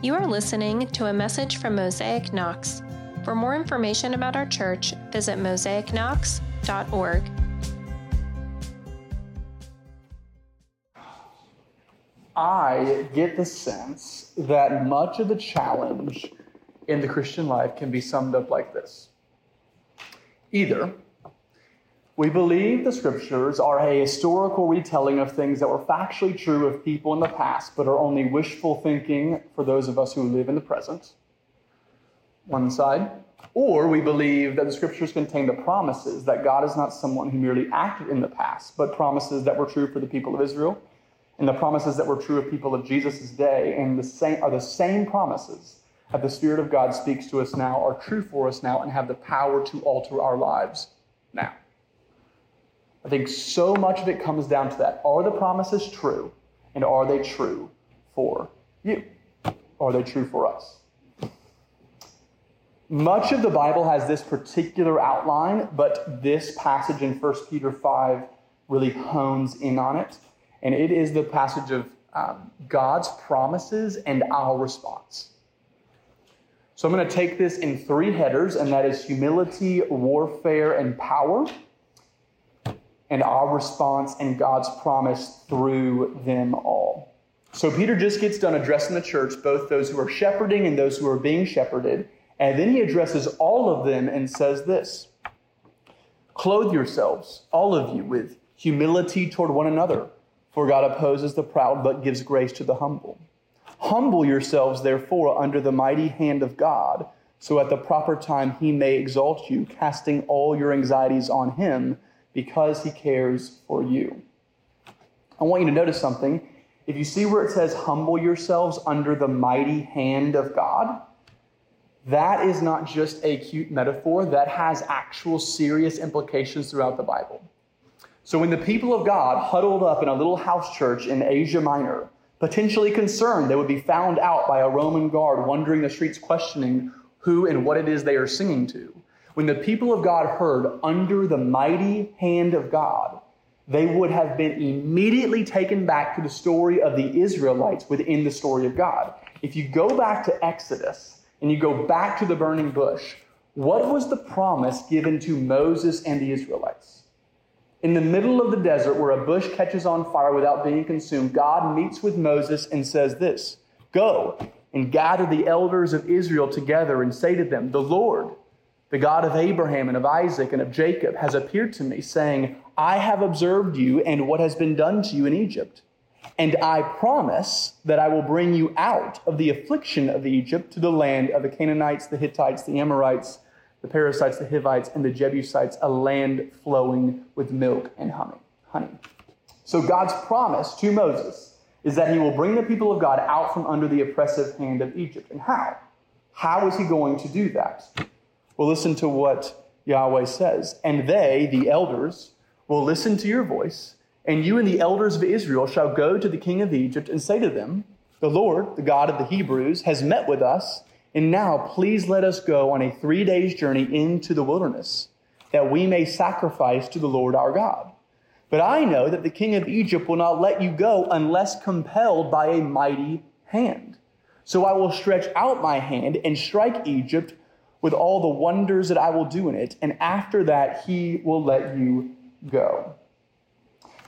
You are listening to a message from Mosaic Knox. For more information about our church, visit mosaicknox.org. I get the sense that much of the challenge in the Christian life can be summed up like this Either we believe the scriptures are a historical retelling of things that were factually true of people in the past, but are only wishful thinking for those of us who live in the present, one side. Or we believe that the scriptures contain the promises that God is not someone who merely acted in the past, but promises that were true for the people of Israel and the promises that were true of people of Jesus' day and the same, are the same promises that the Spirit of God speaks to us now, are true for us now, and have the power to alter our lives now. I think so much of it comes down to that. Are the promises true? And are they true for you? Are they true for us? Much of the Bible has this particular outline, but this passage in 1 Peter 5 really hones in on it. And it is the passage of um, God's promises and our response. So I'm going to take this in three headers, and that is humility, warfare, and power, and our response and God's promise through them all. So Peter just gets done addressing the church, both those who are shepherding and those who are being shepherded, and then he addresses all of them and says this Clothe yourselves, all of you, with humility toward one another, for God opposes the proud but gives grace to the humble. Humble yourselves, therefore, under the mighty hand of God, so at the proper time he may exalt you, casting all your anxieties on him, because he cares for you. I want you to notice something. If you see where it says, humble yourselves under the mighty hand of God, that is not just a cute metaphor, that has actual serious implications throughout the Bible. So when the people of God huddled up in a little house church in Asia Minor, potentially concerned they would be found out by a Roman guard wandering the streets questioning who and what it is they are singing to. When the people of God heard under the mighty hand of God, they would have been immediately taken back to the story of the Israelites within the story of God. If you go back to Exodus and you go back to the burning bush, what was the promise given to Moses and the Israelites? In the middle of the desert, where a bush catches on fire without being consumed, God meets with Moses and says this Go and gather the elders of Israel together and say to them, The Lord, the God of Abraham and of Isaac and of Jacob, has appeared to me, saying, I have observed you and what has been done to you in Egypt. And I promise that I will bring you out of the affliction of Egypt to the land of the Canaanites, the Hittites, the Amorites the Perizzites, the Hivites, and the Jebusites, a land flowing with milk and honey. So God's promise to Moses is that he will bring the people of God out from under the oppressive hand of Egypt. And how? How is he going to do that? Well, listen to what Yahweh says. And they, the elders, will listen to your voice, and you and the elders of Israel shall go to the king of Egypt and say to them, The Lord, the God of the Hebrews, has met with us and now, please let us go on a three days journey into the wilderness, that we may sacrifice to the Lord our God. But I know that the king of Egypt will not let you go unless compelled by a mighty hand. So I will stretch out my hand and strike Egypt with all the wonders that I will do in it, and after that he will let you go.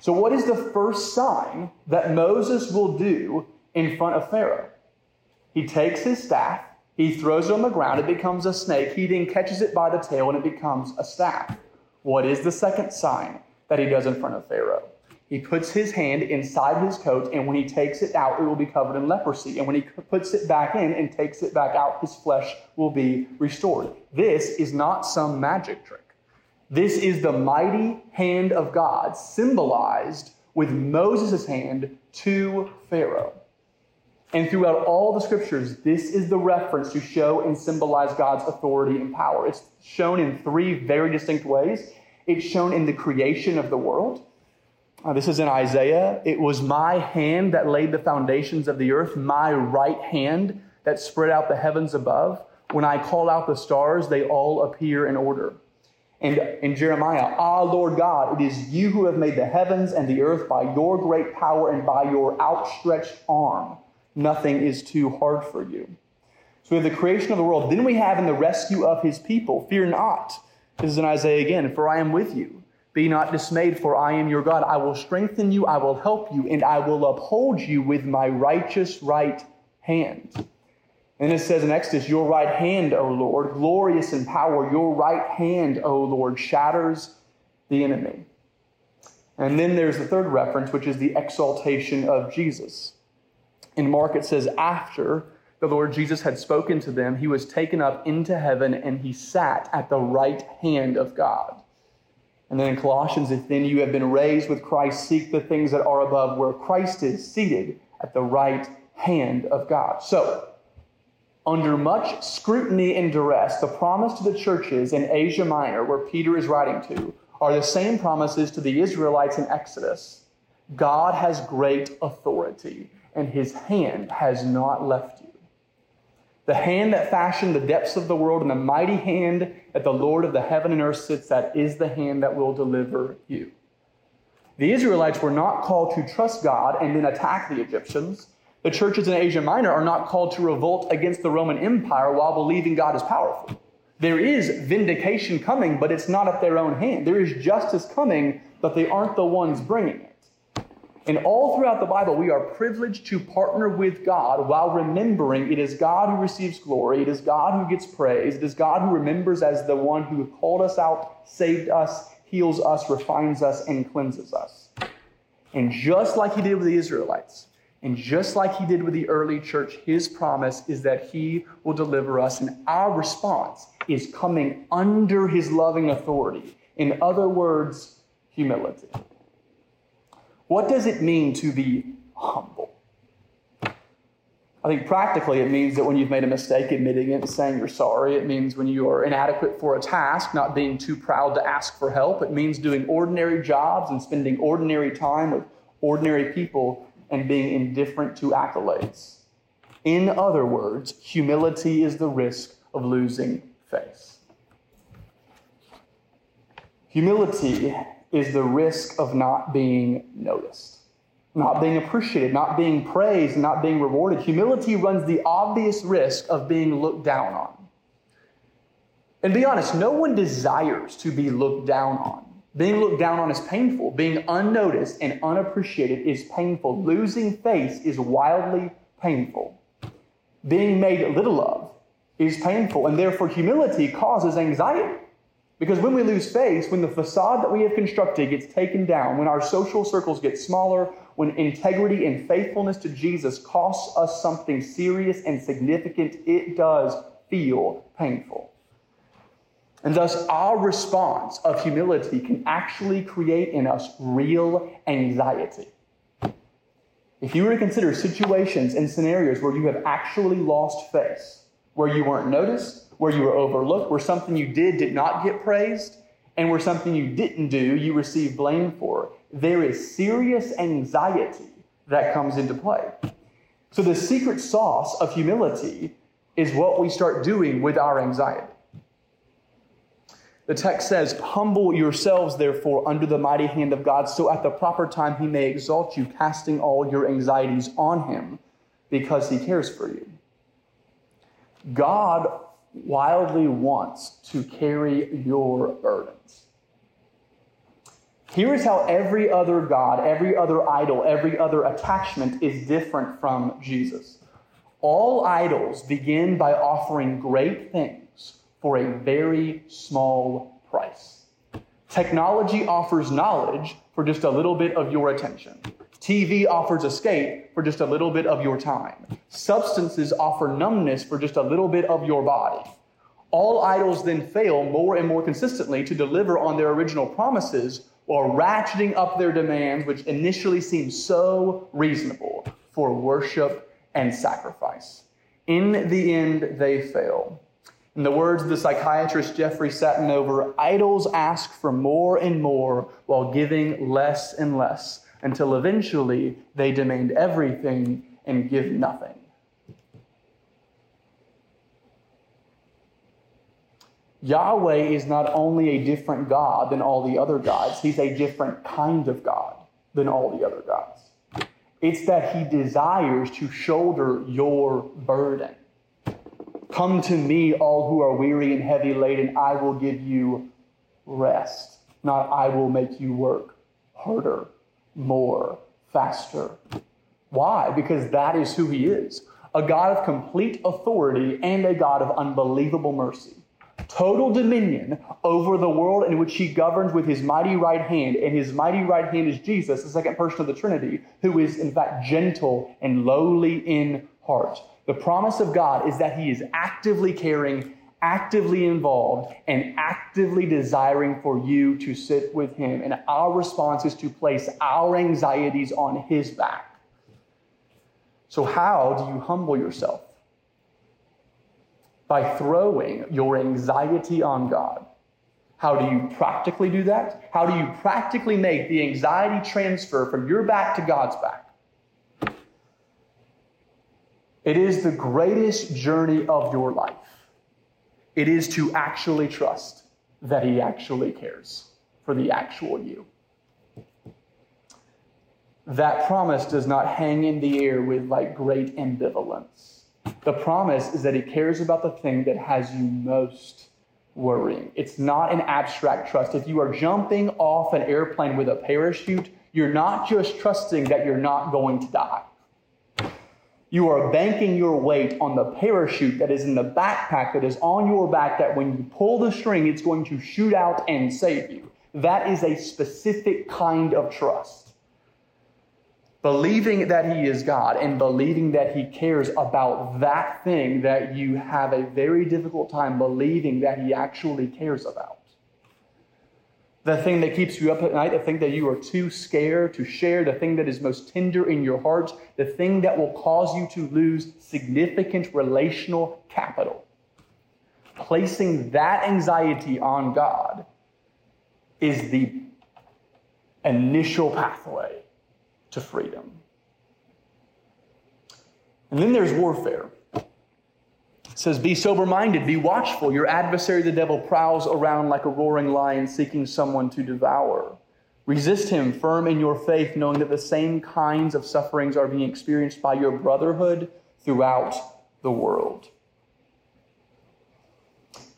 So, what is the first sign that Moses will do in front of Pharaoh? He takes his staff he throws it on the ground, it becomes a snake. He then catches it by the tail and it becomes a staff. What is the second sign that he does in front of Pharaoh? He puts his hand inside his coat, and when he takes it out, it will be covered in leprosy. And when he puts it back in and takes it back out, his flesh will be restored. This is not some magic trick. This is the mighty hand of God symbolized with Moses' hand to Pharaoh. And throughout all the scriptures, this is the reference to show and symbolize God's authority and power. It's shown in three very distinct ways. It's shown in the creation of the world. Uh, this is in Isaiah. It was my hand that laid the foundations of the earth, my right hand that spread out the heavens above. When I call out the stars, they all appear in order. And in Jeremiah, Ah, Lord God, it is you who have made the heavens and the earth by your great power and by your outstretched arm. Nothing is too hard for you. So we have the creation of the world. Then we have in the rescue of his people. Fear not. This is in Isaiah again. For I am with you. Be not dismayed, for I am your God. I will strengthen you, I will help you, and I will uphold you with my righteous right hand. And it says in Exodus, Your right hand, O Lord, glorious in power, your right hand, O Lord, shatters the enemy. And then there's the third reference, which is the exaltation of Jesus. In Mark, it says, After the Lord Jesus had spoken to them, he was taken up into heaven and he sat at the right hand of God. And then in Colossians, if then you have been raised with Christ, seek the things that are above, where Christ is seated at the right hand of God. So, under much scrutiny and duress, the promise to the churches in Asia Minor, where Peter is writing to, are the same promises to the Israelites in Exodus. God has great authority, and his hand has not left you. The hand that fashioned the depths of the world and the mighty hand that the Lord of the heaven and earth sits at is the hand that will deliver you. The Israelites were not called to trust God and then attack the Egyptians. The churches in Asia Minor are not called to revolt against the Roman Empire while believing God is powerful. There is vindication coming, but it's not at their own hand. There is justice coming, but they aren't the ones bringing it. And all throughout the Bible, we are privileged to partner with God while remembering it is God who receives glory, it is God who gets praise, it is God who remembers as the one who called us out, saved us, heals us, refines us, and cleanses us. And just like he did with the Israelites, and just like he did with the early church, his promise is that he will deliver us, and our response is coming under his loving authority. In other words, humility. What does it mean to be humble? I think practically it means that when you've made a mistake, admitting it and saying you're sorry. It means when you are inadequate for a task, not being too proud to ask for help. It means doing ordinary jobs and spending ordinary time with ordinary people and being indifferent to accolades. In other words, humility is the risk of losing face. Humility is the risk of not being noticed, not being appreciated, not being praised, not being rewarded. Humility runs the obvious risk of being looked down on. And be honest, no one desires to be looked down on. Being looked down on is painful. Being unnoticed and unappreciated is painful. Losing face is wildly painful. Being made little of is painful, and therefore humility causes anxiety. Because when we lose face, when the facade that we have constructed gets taken down, when our social circles get smaller, when integrity and faithfulness to Jesus costs us something serious and significant, it does feel painful. And thus, our response of humility can actually create in us real anxiety. If you were to consider situations and scenarios where you have actually lost face, where you weren't noticed, where you were overlooked, where something you did did not get praised, and where something you didn't do you received blame for, there is serious anxiety that comes into play. So, the secret sauce of humility is what we start doing with our anxiety. The text says, Humble yourselves, therefore, under the mighty hand of God, so at the proper time he may exalt you, casting all your anxieties on him, because he cares for you. God wildly wants to carry your burdens. Here is how every other God, every other idol, every other attachment is different from Jesus. All idols begin by offering great things for a very small price. Technology offers knowledge for just a little bit of your attention. TV offers escape for just a little bit of your time. Substances offer numbness for just a little bit of your body. All idols then fail more and more consistently to deliver on their original promises while ratcheting up their demands, which initially seem so reasonable for worship and sacrifice. In the end, they fail. In the words of the psychiatrist Jeffrey Satinover, idols ask for more and more while giving less and less until eventually they demand everything and give nothing. Yahweh is not only a different God than all the other gods, he's a different kind of God than all the other gods. It's that he desires to shoulder your burden. Come to me, all who are weary and heavy laden, I will give you rest. Not I will make you work harder, more, faster. Why? Because that is who he is a God of complete authority and a God of unbelievable mercy total dominion over the world in which he governs with his mighty right hand. And his mighty right hand is Jesus, the second person of the Trinity, who is in fact gentle and lowly in heart. The promise of God is that he is actively caring, actively involved, and actively desiring for you to sit with him. And our response is to place our anxieties on his back. So, how do you humble yourself? by throwing your anxiety on God. How do you practically do that? How do you practically make the anxiety transfer from your back to God's back? It is the greatest journey of your life. It is to actually trust that He actually cares for the actual you. That promise does not hang in the air with like great ambivalence. The promise is that He cares about the thing that has you most worrying. It's not an abstract trust. If you are jumping off an airplane with a parachute, you're not just trusting that you're not going to die. You are banking your weight on the parachute that is in the backpack that is on your back, that when you pull the string, it's going to shoot out and save you. That is a specific kind of trust believing that He is God and believing that He cares about that thing that you have a very difficult time believing that He actually cares about. The thing that keeps you up at night, the thing that you are too scared to share, the thing that is most tender in your heart, the thing that will cause you to lose significant relational capital. Placing that anxiety on God is the initial pathway to freedom. And then there's warfare. Says, Be sober minded, be watchful. Your adversary, the devil, prowls around like a roaring lion seeking someone to devour. Resist him firm in your faith, knowing that the same kinds of sufferings are being experienced by your brotherhood throughout the world.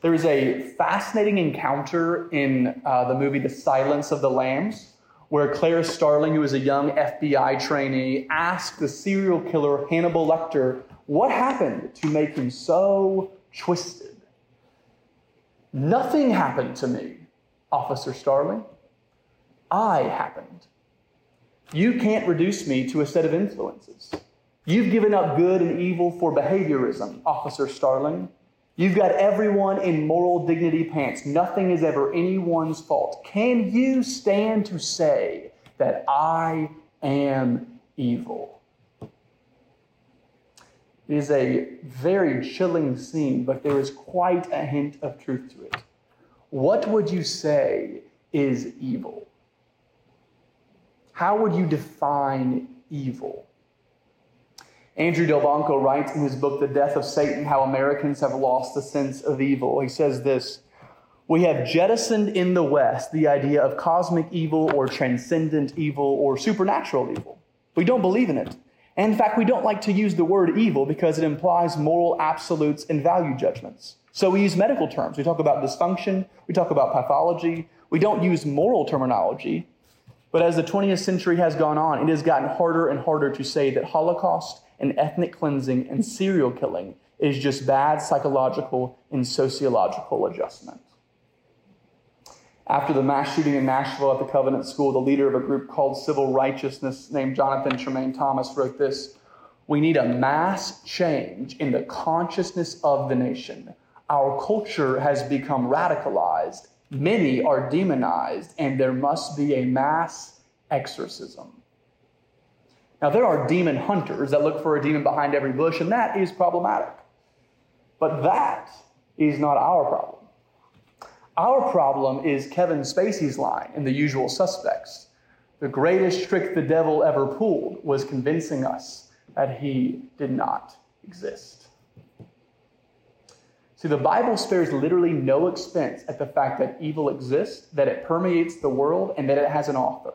There is a fascinating encounter in uh, the movie The Silence of the Lambs where Clarice Starling, who was a young FBI trainee, asked the serial killer Hannibal Lecter what happened to make him so twisted. Nothing happened to me, Officer Starling. I happened. You can't reduce me to a set of influences. You've given up good and evil for behaviorism, Officer Starling. You've got everyone in moral dignity pants. Nothing is ever anyone's fault. Can you stand to say that I am evil? It is a very chilling scene, but there is quite a hint of truth to it. What would you say is evil? How would you define evil? Andrew Delbanco writes in his book, The Death of Satan, how Americans have lost the sense of evil. He says this We have jettisoned in the West the idea of cosmic evil or transcendent evil or supernatural evil. We don't believe in it. And in fact, we don't like to use the word evil because it implies moral absolutes and value judgments. So we use medical terms. We talk about dysfunction, we talk about pathology. We don't use moral terminology. But as the 20th century has gone on, it has gotten harder and harder to say that Holocaust and ethnic cleansing and serial killing is just bad psychological and sociological adjustment. After the mass shooting in Nashville at the Covenant School, the leader of a group called Civil Righteousness named Jonathan Tremaine Thomas wrote this We need a mass change in the consciousness of the nation. Our culture has become radicalized, many are demonized, and there must be a mass exorcism. Now, there are demon hunters that look for a demon behind every bush, and that is problematic. But that is not our problem. Our problem is Kevin Spacey's line in The Usual Suspects. The greatest trick the devil ever pulled was convincing us that he did not exist. See, the Bible spares literally no expense at the fact that evil exists, that it permeates the world, and that it has an author.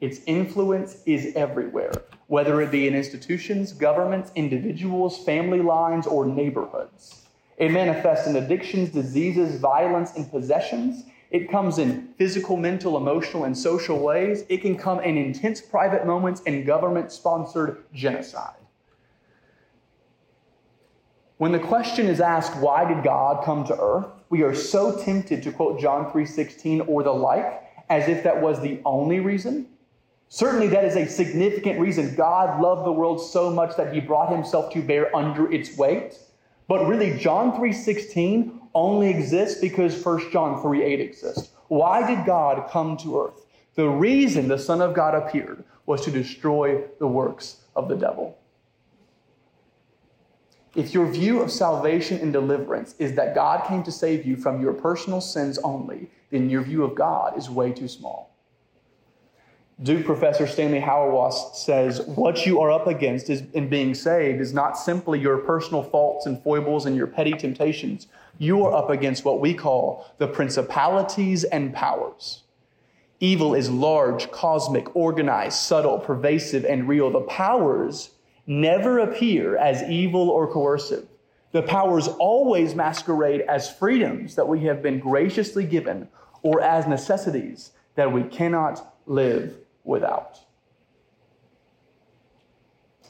Its influence is everywhere, whether it be in institutions, governments, individuals, family lines, or neighborhoods. It manifests in addictions, diseases, violence, and possessions. It comes in physical, mental, emotional, and social ways. It can come in intense private moments and government sponsored genocide. When the question is asked, why did God come to earth? We are so tempted to quote John 3:16 or the like as if that was the only reason. Certainly that is a significant reason. God loved the world so much that he brought himself to bear under its weight. But really, John 3.16 only exists because 1 John 3.8 exists. Why did God come to earth? The reason the Son of God appeared was to destroy the works of the devil. If your view of salvation and deliverance is that God came to save you from your personal sins only, then your view of God is way too small. Duke professor Stanley Hauerwas says, What you are up against is, in being saved is not simply your personal faults and foibles and your petty temptations. You are up against what we call the principalities and powers. Evil is large, cosmic, organized, subtle, pervasive, and real. The powers never appear as evil or coercive. The powers always masquerade as freedoms that we have been graciously given or as necessities that we cannot live without.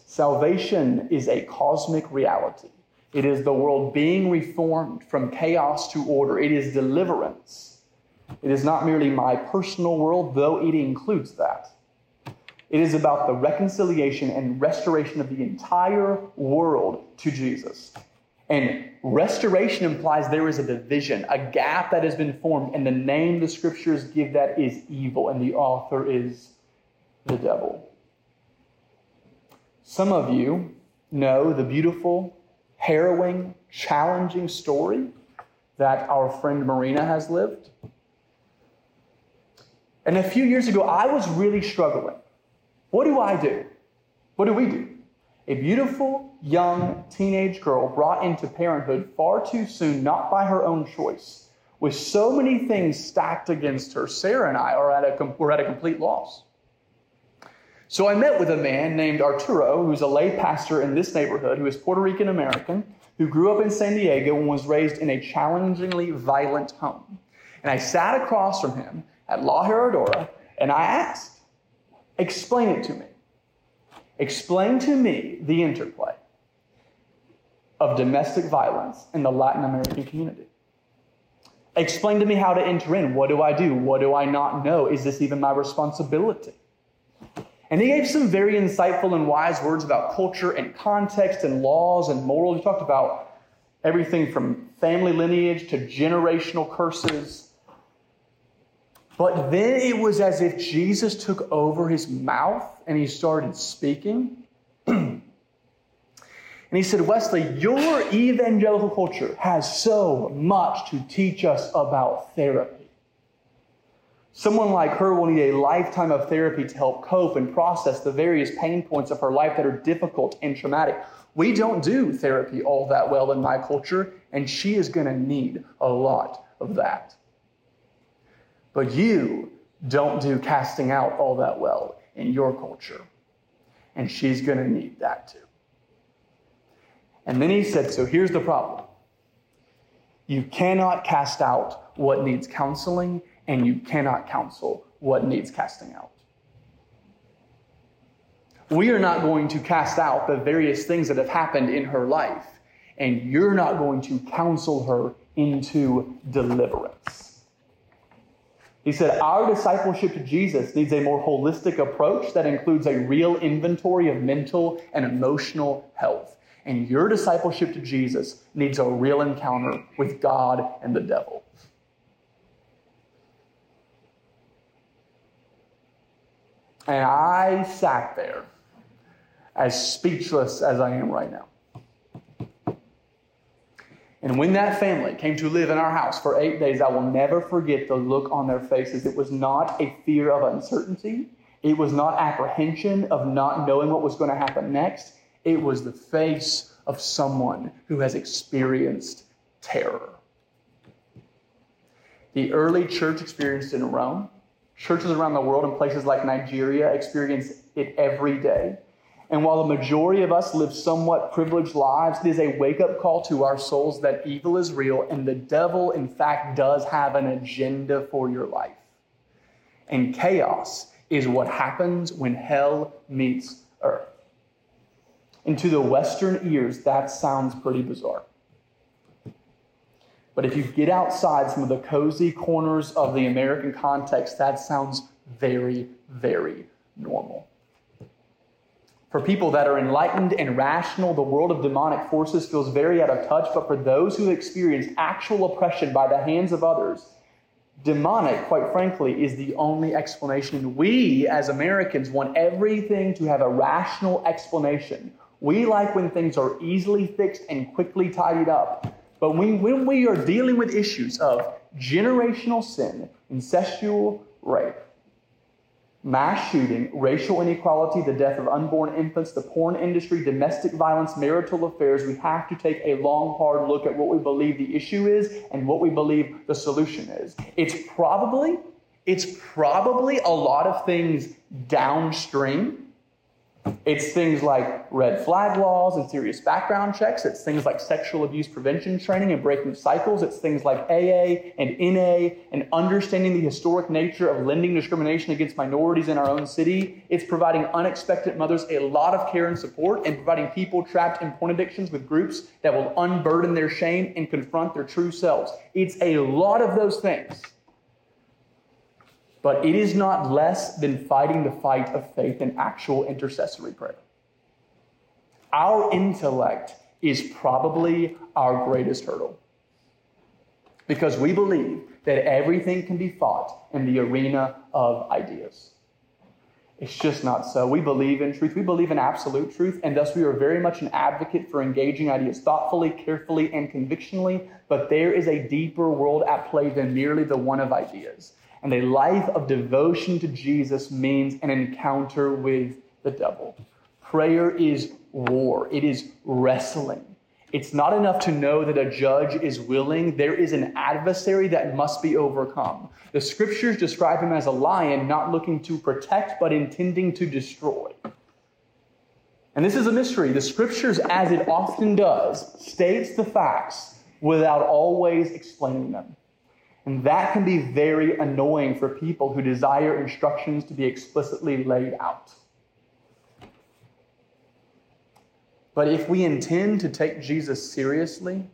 Salvation is a cosmic reality. It is the world being reformed from chaos to order. It is deliverance. It is not merely my personal world, though it includes that. It is about the reconciliation and restoration of the entire world to Jesus. And restoration implies there is a division, a gap that has been formed, and the name the scriptures give that is evil, and the author is the devil. Some of you know the beautiful, harrowing, challenging story that our friend Marina has lived. And a few years ago, I was really struggling. What do I do? What do we do? A beautiful, young teenage girl brought into parenthood far too soon, not by her own choice, with so many things stacked against her. Sarah and I are at a, we're at a complete loss. So I met with a man named Arturo, who's a lay pastor in this neighborhood, who is Puerto Rican American, who grew up in San Diego and was raised in a challengingly violent home. And I sat across from him at La Herradura and I asked, explain it to me. Explain to me the interplay of domestic violence in the Latin American community. Explain to me how to enter in. What do I do? What do I not know? Is this even my responsibility? And he gave some very insightful and wise words about culture and context and laws and morals. He talked about everything from family lineage to generational curses. But then it was as if Jesus took over his mouth and he started speaking. and he said, Wesley, your evangelical culture has so much to teach us about therapy. Someone like her will need a lifetime of therapy to help cope and process the various pain points of her life that are difficult and traumatic. We don't do therapy all that well in my culture, and she is going to need a lot of that. But you don't do casting out all that well in your culture, and she's going to need that too. And then he said, So here's the problem you cannot cast out what needs counseling and you cannot counsel what needs casting out. We are not going to cast out the various things that have happened in her life, and you're not going to counsel her into deliverance. He said, Our discipleship to Jesus needs a more holistic approach that includes a real inventory of mental and emotional health. And your discipleship to Jesus needs a real encounter with God and the devil. And I sat there as speechless as I am right now. And when that family came to live in our house for eight days, I will never forget the look on their faces. It was not a fear of uncertainty, it was not apprehension of not knowing what was going to happen next. It was the face of someone who has experienced terror. The early church experienced in Rome Churches around the world in places like Nigeria experience it every day. And while the majority of us live somewhat privileged lives, it is a wake up call to our souls that evil is real and the devil, in fact, does have an agenda for your life. And chaos is what happens when hell meets earth. And to the Western ears, that sounds pretty bizarre. But if you get outside some of the cozy corners of the American context, that sounds very, very normal. For people that are enlightened and rational, the world of demonic forces feels very out of touch. But for those who experience actual oppression by the hands of others, demonic, quite frankly, is the only explanation. We, as Americans, want everything to have a rational explanation. We like when things are easily fixed and quickly tidied up. But when, when we are dealing with issues of generational sin, incestual rape, mass shooting, racial inequality, the death of unborn infants, the porn industry, domestic violence, marital affairs, we have to take a long, hard look at what we believe the issue is and what we believe the solution is. It's probably, it's probably a lot of things downstream it's things like red flag laws and serious background checks. It's things like sexual abuse prevention training and breaking cycles. It's things like AA and NA and understanding the historic nature of lending discrimination against minorities in our own city. It's providing unexpected mothers a lot of care and support and providing people trapped in porn addictions with groups that will unburden their shame and confront their true selves. It's a lot of those things. But it is not less than fighting the fight of faith and actual intercessory prayer. Our intellect is probably our greatest hurdle because we believe that everything can be fought in the arena of ideas. It's just not so. We believe in truth. We believe in absolute truth, and thus we are very much an advocate for engaging ideas thoughtfully, carefully, and convictionally. But there is a deeper world at play than merely the one of ideas. And a life of devotion to Jesus means an encounter with the devil. Prayer is war, it is wrestling. It's not enough to know that a judge is willing. There is an adversary that must be overcome. The scriptures describe him as a lion, not looking to protect, but intending to destroy. And this is a mystery. The scriptures, as it often does, states the facts without always explaining them. And that can be very annoying for people who desire instructions to be explicitly laid out. But if we intend to take Jesus seriously,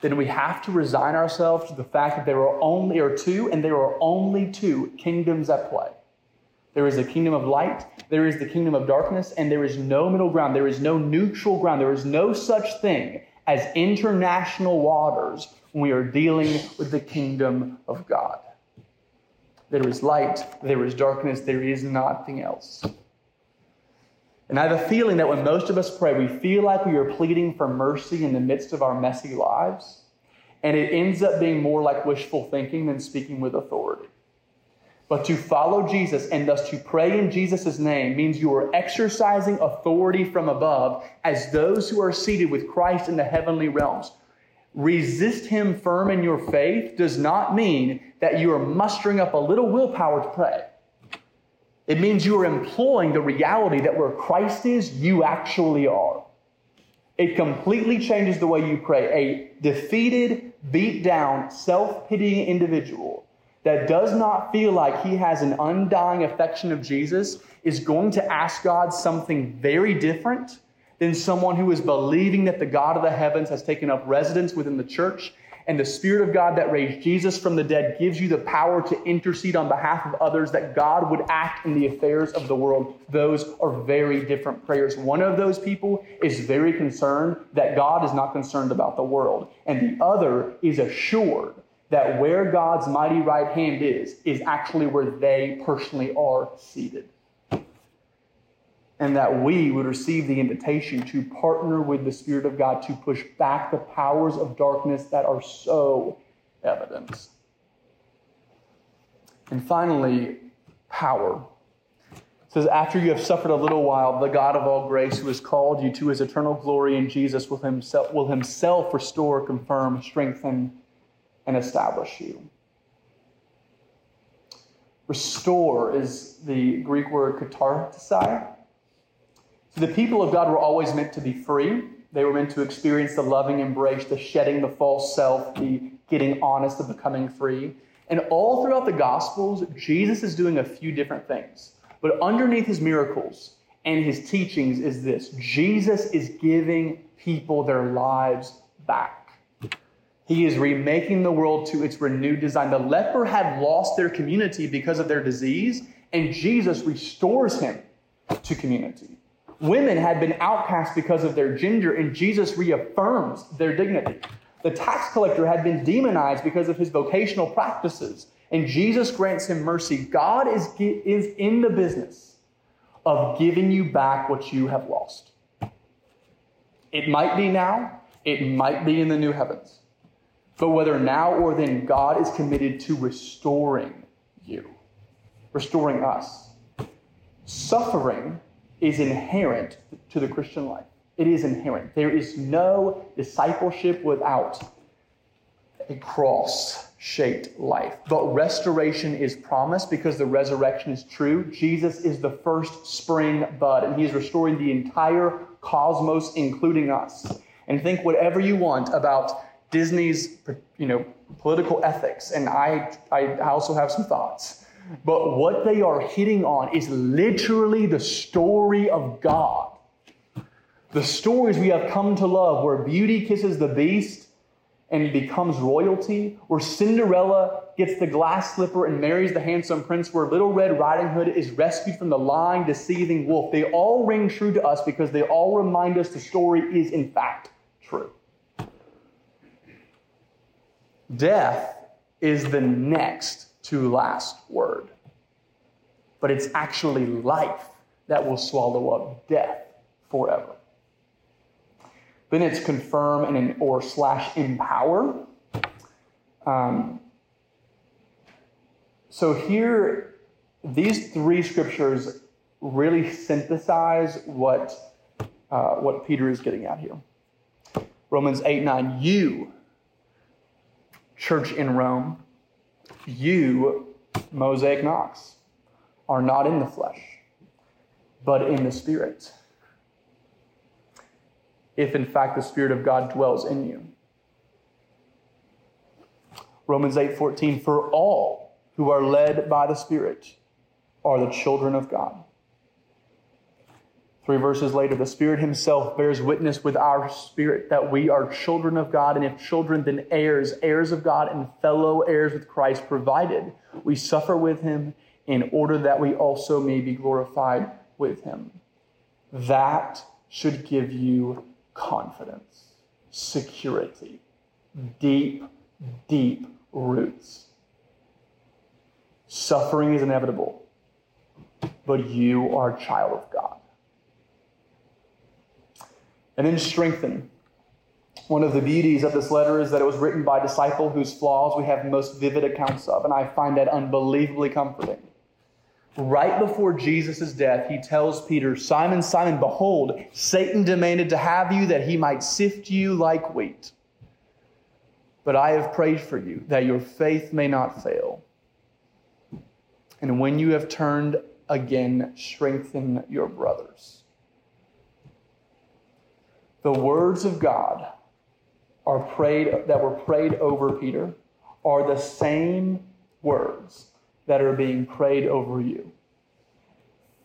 then we have to resign ourselves to the fact that there are only or two, and there are only two kingdoms at play. There is the kingdom of light, there is the kingdom of darkness, and there is no middle ground. There is no neutral ground. There is no such thing as international waters when we are dealing with the kingdom of God. There is light, there is darkness, there is nothing else. And I have a feeling that when most of us pray, we feel like we are pleading for mercy in the midst of our messy lives. And it ends up being more like wishful thinking than speaking with authority. But to follow Jesus and thus to pray in Jesus' name means you are exercising authority from above as those who are seated with Christ in the heavenly realms resist him firm in your faith does not mean that you are mustering up a little willpower to pray. It means you are employing the reality that where Christ is, you actually are. It completely changes the way you pray. A defeated, beat down, self pitying individual that does not feel like he has an undying affection of Jesus is going to ask God something very different than someone who is believing that the God of the heavens has taken up residence within the church and the Spirit of God that raised Jesus from the dead gives you the power to intercede on behalf of others, that God would act in the affairs of the world. Those are very different prayers. One of those people is very concerned that God is not concerned about the world, and the other is assured that where God's mighty right hand is, is actually where they personally are seated and that we would receive the invitation to partner with the Spirit of God to push back the powers of darkness that are so evident. And finally, power. It says, After you have suffered a little while, the God of all grace, who has called you to his eternal glory in Jesus, will himself, will himself restore, confirm, strengthen, and establish you. Restore is the Greek word katartisai. So the people of God were always meant to be free. They were meant to experience the loving embrace, the shedding the false self, the getting honest, the becoming free. And all throughout the Gospels, Jesus is doing a few different things. But underneath his miracles and his teachings is this Jesus is giving people their lives back. He is remaking the world to its renewed design. The leper had lost their community because of their disease, and Jesus restores him to community. Women had been outcast because of their gender, and Jesus reaffirms their dignity. The tax collector had been demonized because of his vocational practices, and Jesus grants him mercy. God is, is in the business of giving you back what you have lost. It might be now, it might be in the new heavens. But whether now or then, God is committed to restoring you, restoring us. Suffering is inherent to the Christian life. It is inherent. There is no discipleship without a cross shaped life. But restoration is promised because the resurrection is true. Jesus is the first spring bud, and he is restoring the entire cosmos, including us. And think whatever you want about Disney's, you know, political ethics, and I, I also have some thoughts. But what they are hitting on is literally the story of God. The stories we have come to love, where beauty kisses the beast and becomes royalty, where Cinderella gets the glass slipper and marries the handsome prince, where Little Red Riding Hood is rescued from the lying, deceiving wolf. They all ring true to us because they all remind us the story is, in fact, true. Death is the next to last word. But it's actually life that will swallow up death forever. Then it's confirm and or slash empower. Um, so here, these three scriptures really synthesize what uh, what Peter is getting at here. Romans 8 9, you church in Rome, you, Mosaic Knox, are not in the flesh, but in the Spirit. If in fact the Spirit of God dwells in you. Romans 8:14 for all who are led by the Spirit are the children of God. Three verses later, the Spirit Himself bears witness with our spirit that we are children of God, and if children, then heirs, heirs of God, and fellow heirs with Christ, provided we suffer with Him in order that we also may be glorified with Him. That should give you confidence, security, deep, deep roots. Suffering is inevitable, but you are a child of God. And then strengthen. One of the beauties of this letter is that it was written by a disciple whose flaws we have most vivid accounts of, and I find that unbelievably comforting. Right before Jesus' death, he tells Peter, Simon, Simon, behold, Satan demanded to have you that he might sift you like wheat. But I have prayed for you that your faith may not fail. And when you have turned again, strengthen your brothers. The words of God are prayed that were prayed over Peter are the same words that are being prayed over you.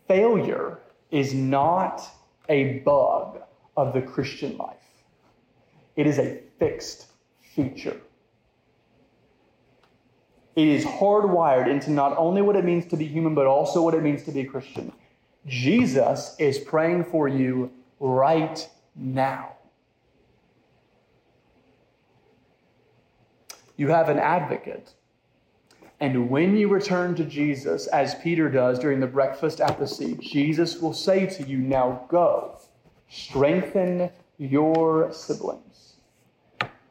Failure is not a bug of the Christian life. It is a fixed feature. It is hardwired into not only what it means to be human, but also what it means to be a Christian. Jesus is praying for you right now. You have an advocate. And when you return to Jesus, as Peter does during the breakfast at the sea, Jesus will say to you, Now go, strengthen your siblings.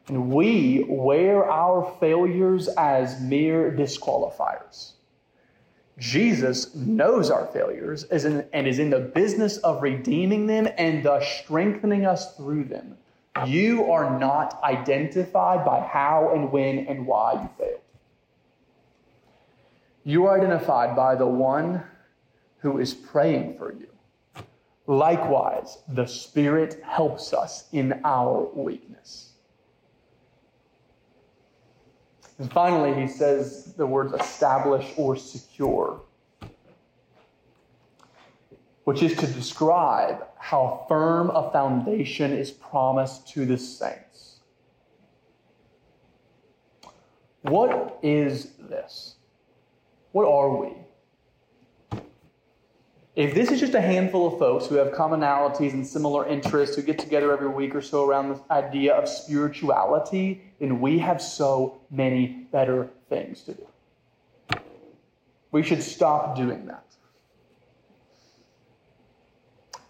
And we wear our failures as mere disqualifiers. Jesus knows our failures and is in the business of redeeming them and thus strengthening us through them. You are not identified by how and when and why you failed. You are identified by the one who is praying for you. Likewise, the Spirit helps us in our weakness. And finally, he says the words establish or secure, which is to describe how firm a foundation is promised to the saints. What is this? What are we? If this is just a handful of folks who have commonalities and similar interests who get together every week or so around this idea of spirituality, then we have so many better things to do. We should stop doing that.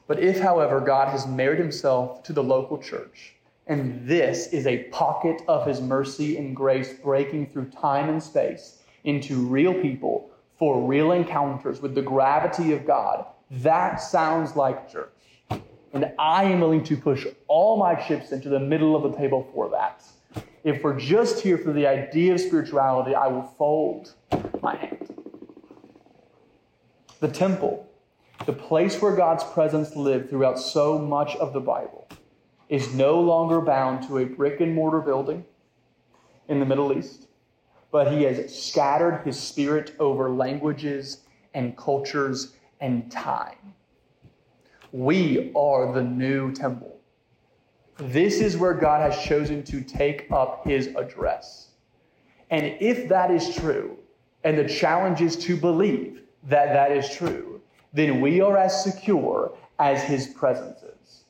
But if, however, God has married himself to the local church, and this is a pocket of his mercy and grace breaking through time and space into real people for real encounters with the gravity of God, that sounds like church. And I am willing to push all my chips into the middle of the table for that. If we're just here for the idea of spirituality, I will fold my hand. The temple, the place where God's presence lived throughout so much of the Bible, is no longer bound to a brick and mortar building in the Middle East but he has scattered his spirit over languages and cultures and time. We are the new temple. This is where God has chosen to take up his address. And if that is true, and the challenge is to believe that that is true, then we are as secure as his presence is.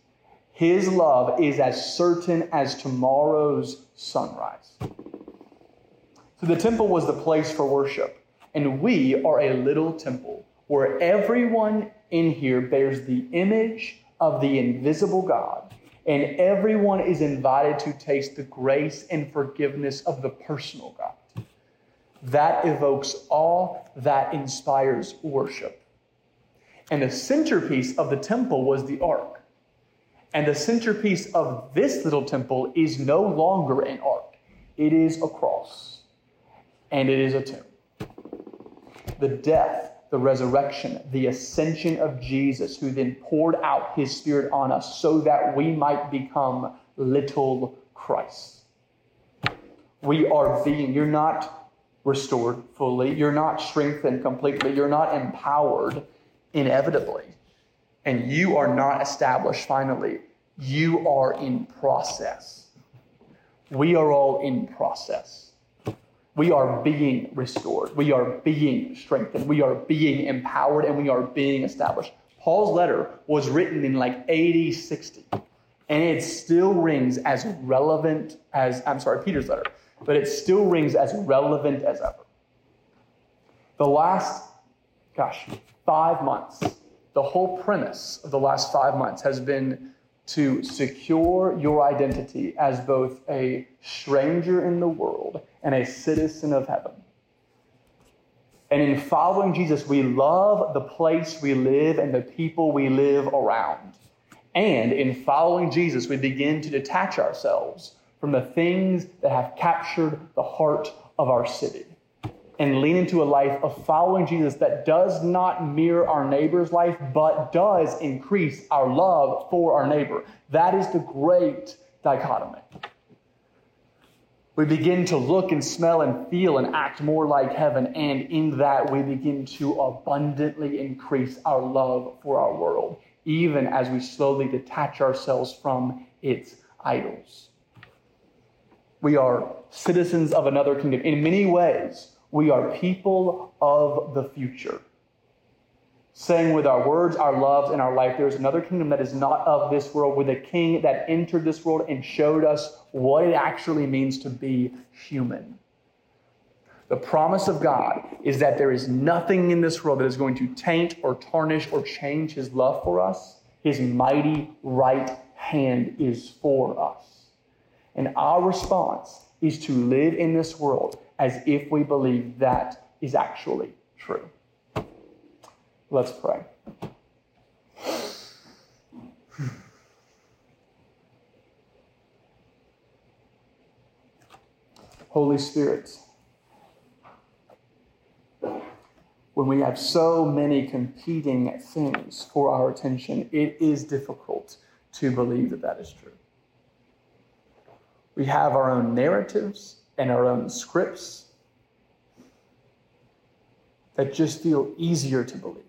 His love is as certain as tomorrow's sunrise. So the temple was the place for worship. And we are a little temple where everyone in here bears the image of the invisible God. And everyone is invited to taste the grace and forgiveness of the personal God. That evokes awe, that inspires worship. And the centerpiece of the temple was the ark. And the centerpiece of this little temple is no longer an ark, it is a cross and it is a tomb. The death, the resurrection, the ascension of Jesus, who then poured out his Spirit on us so that we might become little Christ. We are being, you're not restored fully, you're not strengthened completely, you're not empowered inevitably, and you are not established finally. You are in process. We are all in process. We are being restored. We are being strengthened. We are being empowered and we are being established. Paul's letter was written in like 80, 60, and it still rings as relevant as, I'm sorry, Peter's letter, but it still rings as relevant as ever. The last, gosh, five months, the whole premise of the last five months has been to secure your identity as both a stranger in the world and a citizen of heaven. And in following Jesus, we love the place we live and the people we live around. And in following Jesus, we begin to detach ourselves from the things that have captured the heart of our city and lean into a life of following Jesus that does not mirror our neighbor's life, but does increase our love for our neighbor. That is the great dichotomy. We begin to look and smell and feel and act more like heaven, and in that we begin to abundantly increase our love for our world, even as we slowly detach ourselves from its idols. We are citizens of another kingdom. In many ways, we are people of the future. Saying with our words, our loves, and our life, there is another kingdom that is not of this world, with a king that entered this world and showed us what it actually means to be human. The promise of God is that there is nothing in this world that is going to taint or tarnish or change his love for us. His mighty right hand is for us. And our response is to live in this world as if we believe that is actually true. Let's pray. Holy Spirit, when we have so many competing things for our attention, it is difficult to believe that that is true. We have our own narratives and our own scripts that just feel easier to believe.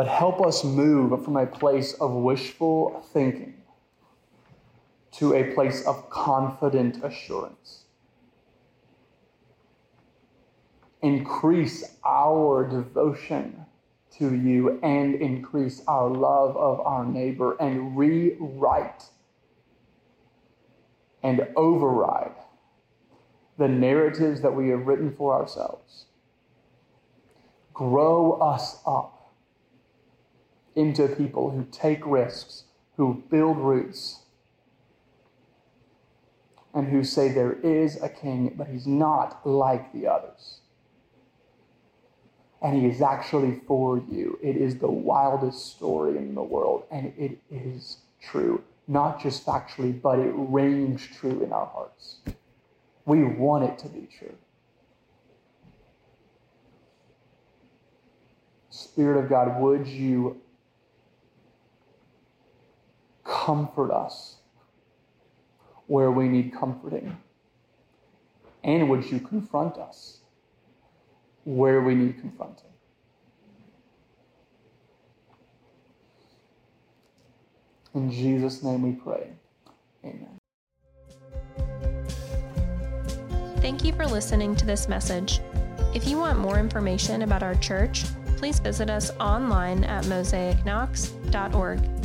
But help us move from a place of wishful thinking to a place of confident assurance. Increase our devotion to you and increase our love of our neighbor and rewrite and override the narratives that we have written for ourselves. Grow us up into people who take risks, who build roots, and who say there is a king, but he's not like the others. And he is actually for you. It is the wildest story in the world, and it is true. Not just factually, but it reigns true in our hearts. We want it to be true. Spirit of God, would you comfort us where we need comforting? And would you confront us where we need confronting? In Jesus' name we pray. Amen. Thank you for listening to this message. If you want more information about our church, please visit us online at mosaicknox.org.